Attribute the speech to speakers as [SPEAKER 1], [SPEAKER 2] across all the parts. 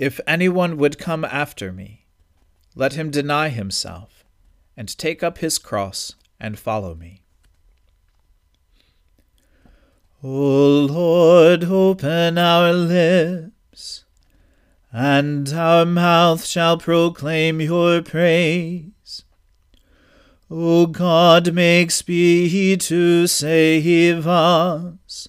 [SPEAKER 1] If anyone would come after me, let him deny himself, and take up his cross, and follow me.
[SPEAKER 2] O Lord, open our lips, and our mouth shall proclaim your praise. O God, make speed to save us.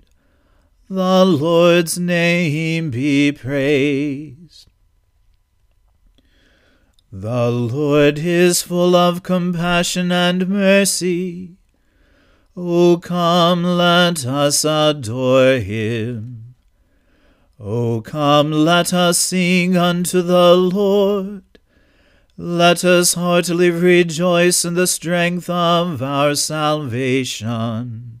[SPEAKER 2] The Lord's name be praised. The Lord is full of compassion and mercy. O come, let us adore him. O come, let us sing unto the Lord. Let us heartily rejoice in the strength of our salvation.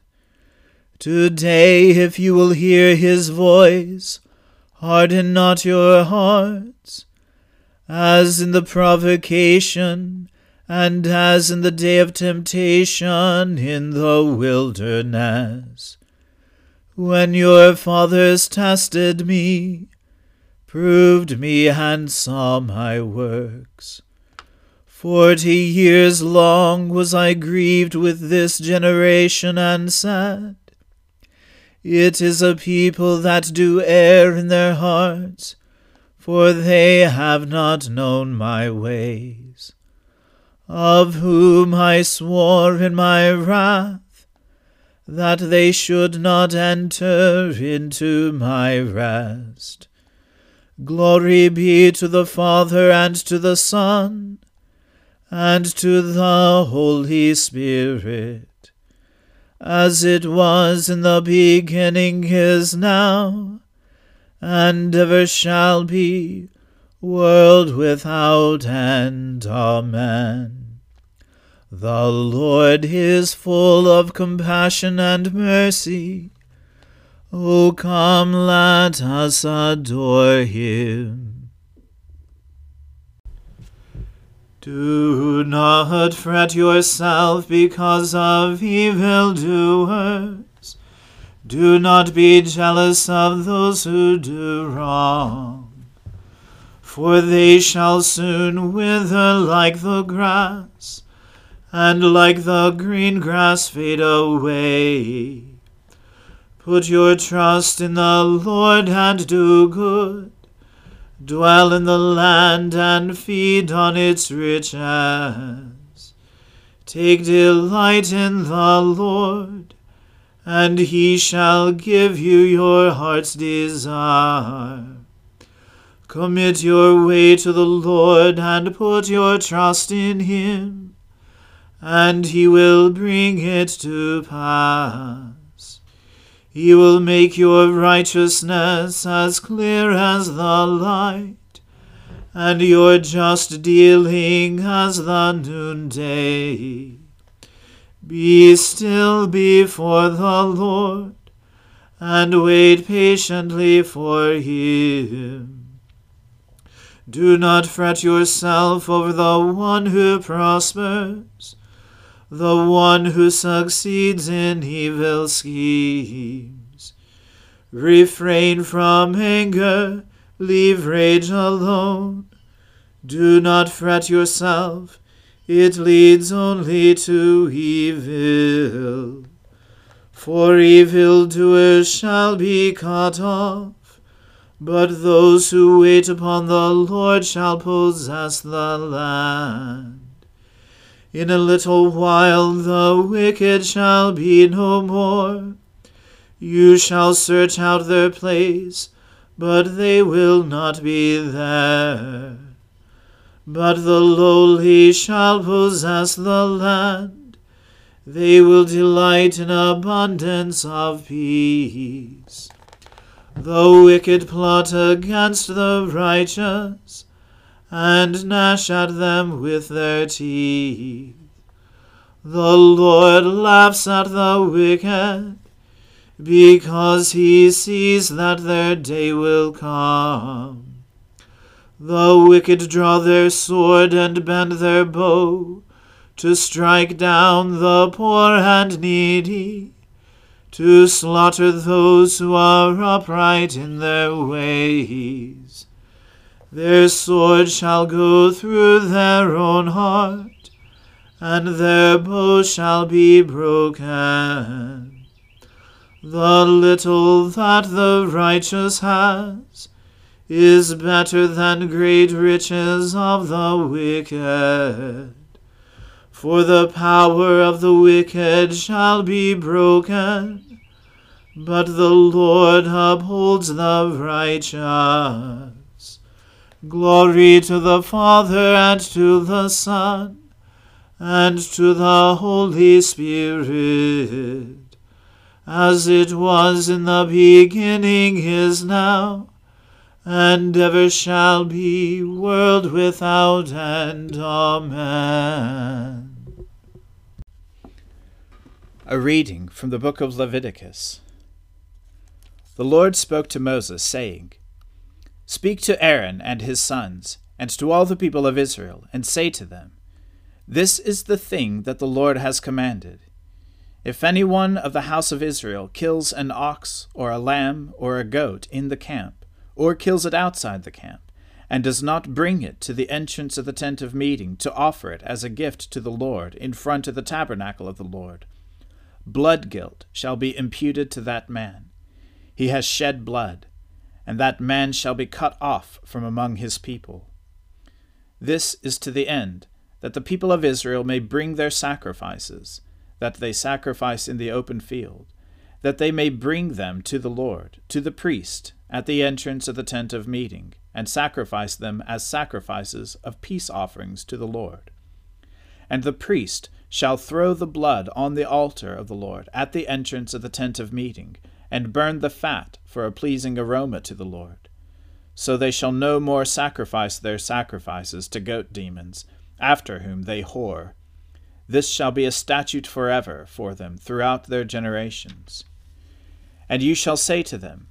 [SPEAKER 2] Today, if you will hear his voice, harden not your hearts, as in the provocation, and as in the day of temptation in the wilderness, when your fathers tested me, proved me, and saw my works. Forty years long was I grieved with this generation, and said, it is a people that do err in their hearts, for they have not known my ways. Of whom I swore in my wrath, that they should not enter into my rest. Glory be to the Father and to the Son and to the Holy Spirit as it was in the beginning is now, and ever shall be, world without end. Amen. The Lord is full of compassion and mercy. O come, let us adore him. Do not fret yourself because of evildoers. Do not be jealous of those who do wrong, for they shall soon wither like the grass, and like the green grass fade away. Put your trust in the Lord and do good Dwell in the land and feed on its riches. Take delight in the Lord, and he shall give you your heart's desire. Commit your way to the Lord and put your trust in him, and he will bring it to pass. He will make your righteousness as clear as the light, and your just dealing as the noonday. Be still before the Lord, and wait patiently for him. Do not fret yourself over the one who prospers, the one who succeeds in evil schemes. Refrain from anger, leave rage alone. Do not fret yourself, it leads only to evil. For evildoers shall be cut off, but those who wait upon the Lord shall possess the land. In a little while the wicked shall be no more. You shall search out their place, but they will not be there. But the lowly shall possess the land they will delight in abundance of peace. The wicked plot against the righteous, and gnash at them with their teeth. The Lord laughs at the wicked, because he sees that their day will come. The wicked draw their sword and bend their bow to strike down the poor and needy, to slaughter those who are upright in their ways. Their sword shall go through their own heart, and their bow shall be broken. The little that the righteous has is better than great riches of the wicked. For the power of the wicked shall be broken, but the Lord upholds the righteous. Glory to the Father and to the Son and to the Holy Spirit, as it was in the beginning is now, and ever shall be, world without end. Amen.
[SPEAKER 1] A reading from the book of Leviticus. The Lord spoke to Moses, saying, Speak to Aaron and his sons, and to all the people of Israel, and say to them, This is the thing that the Lord has commanded. If any one of the house of Israel kills an ox, or a lamb, or a goat in the camp, or kills it outside the camp, and does not bring it to the entrance of the tent of meeting to offer it as a gift to the Lord in front of the tabernacle of the Lord, blood guilt shall be imputed to that man. He has shed blood, and that man shall be cut off from among his people. This is to the end that the people of Israel may bring their sacrifices, that they sacrifice in the open field, that they may bring them to the Lord, to the priest, at the entrance of the tent of meeting, and sacrifice them as sacrifices of peace offerings to the Lord. And the priest shall throw the blood on the altar of the Lord at the entrance of the tent of meeting, and burn the fat for a pleasing aroma to the Lord. So they shall no more sacrifice their sacrifices to goat demons, after whom they whore. This shall be a statute forever for them throughout their generations. And you shall say to them,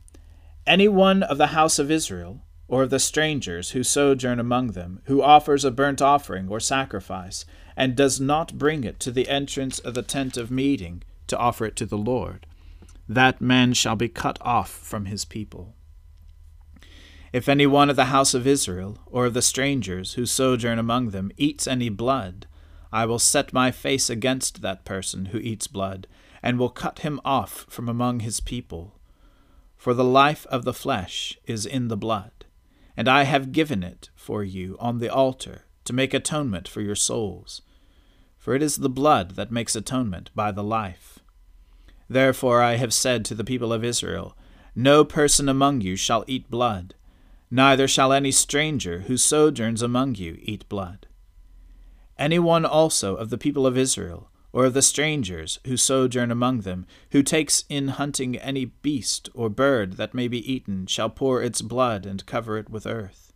[SPEAKER 1] Any one of the house of Israel, or of the strangers who sojourn among them, who offers a burnt offering or sacrifice, and does not bring it to the entrance of the tent of meeting to offer it to the Lord, that man shall be cut off from his people. If any one of the house of Israel, or of the strangers who sojourn among them, eats any blood, I will set my face against that person who eats blood, and will cut him off from among his people. For the life of the flesh is in the blood, and I have given it for you on the altar to make atonement for your souls for it is the blood that makes atonement by the life. Therefore I have said to the people of Israel, No person among you shall eat blood, neither shall any stranger who sojourns among you eat blood. Any one also of the people of Israel, or of the strangers who sojourn among them, who takes in hunting any beast or bird that may be eaten, shall pour its blood and cover it with earth.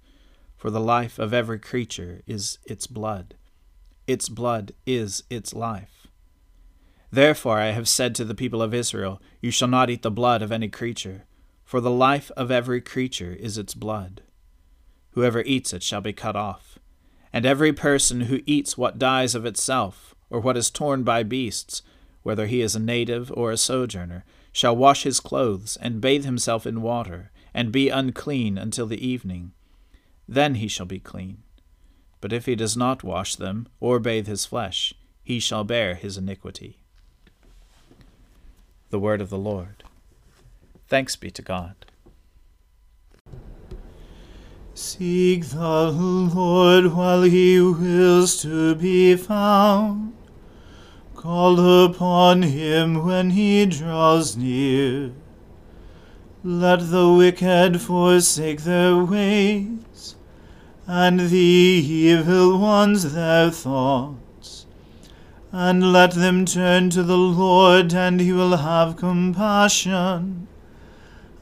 [SPEAKER 1] For the life of every creature is its blood its blood is its life. Therefore I have said to the people of Israel, You shall not eat the blood of any creature, for the life of every creature is its blood. Whoever eats it shall be cut off. And every person who eats what dies of itself, or what is torn by beasts, whether he is a native or a sojourner, shall wash his clothes, and bathe himself in water, and be unclean until the evening. Then he shall be clean. But if he does not wash them, or bathe his flesh, he shall bear his iniquity. The word of the Lord. Thanks be to God.
[SPEAKER 2] Seek the Lord while he wills to be found. Call upon him when he draws near. Let the wicked forsake their ways, and the evil ones their thoughts and let them turn to the Lord, and he will have compassion.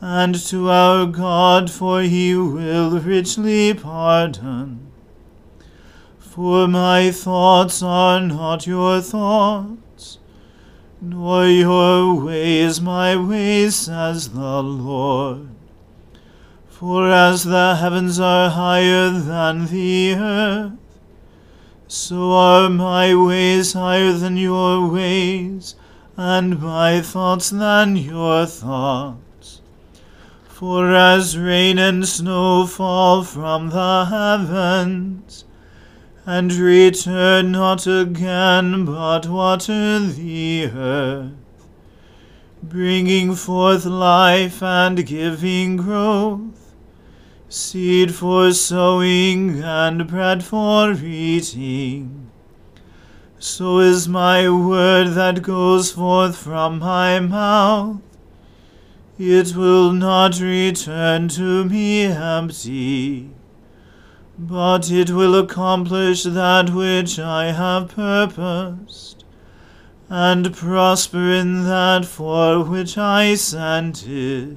[SPEAKER 2] And to our God, for he will richly pardon. For my thoughts are not your thoughts, nor your ways my ways, says the Lord. For as the heavens are higher than the earth, so are my ways higher than your ways, and my thoughts than your thoughts. For as rain and snow fall from the heavens, and return not again, but water the earth, bringing forth life and giving growth, seed for sowing and bread for eating. So is my word that goes forth from my mouth. It will not return to me empty, but it will accomplish that which I have purposed, and prosper in that for which I sent it.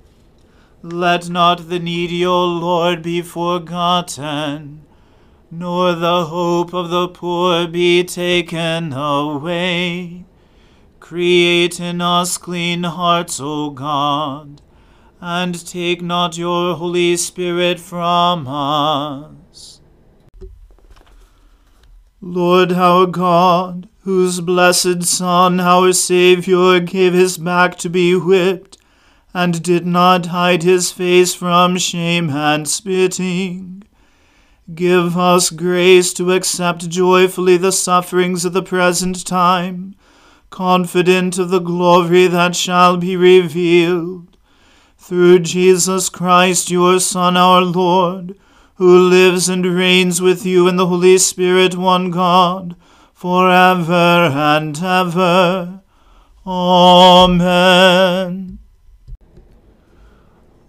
[SPEAKER 2] Let not the needy, O Lord, be forgotten, nor the hope of the poor be taken away. Create in us clean hearts, O God, and take not your Holy Spirit from us. Lord our God, whose blessed Son, our Saviour, gave his back to be whipped, and did not hide his face from shame and spitting. Give us grace to accept joyfully the sufferings of the present time, confident of the glory that shall be revealed. Through Jesus Christ, your Son, our Lord, who lives and reigns with you in the Holy Spirit, one God, for ever and ever. Amen.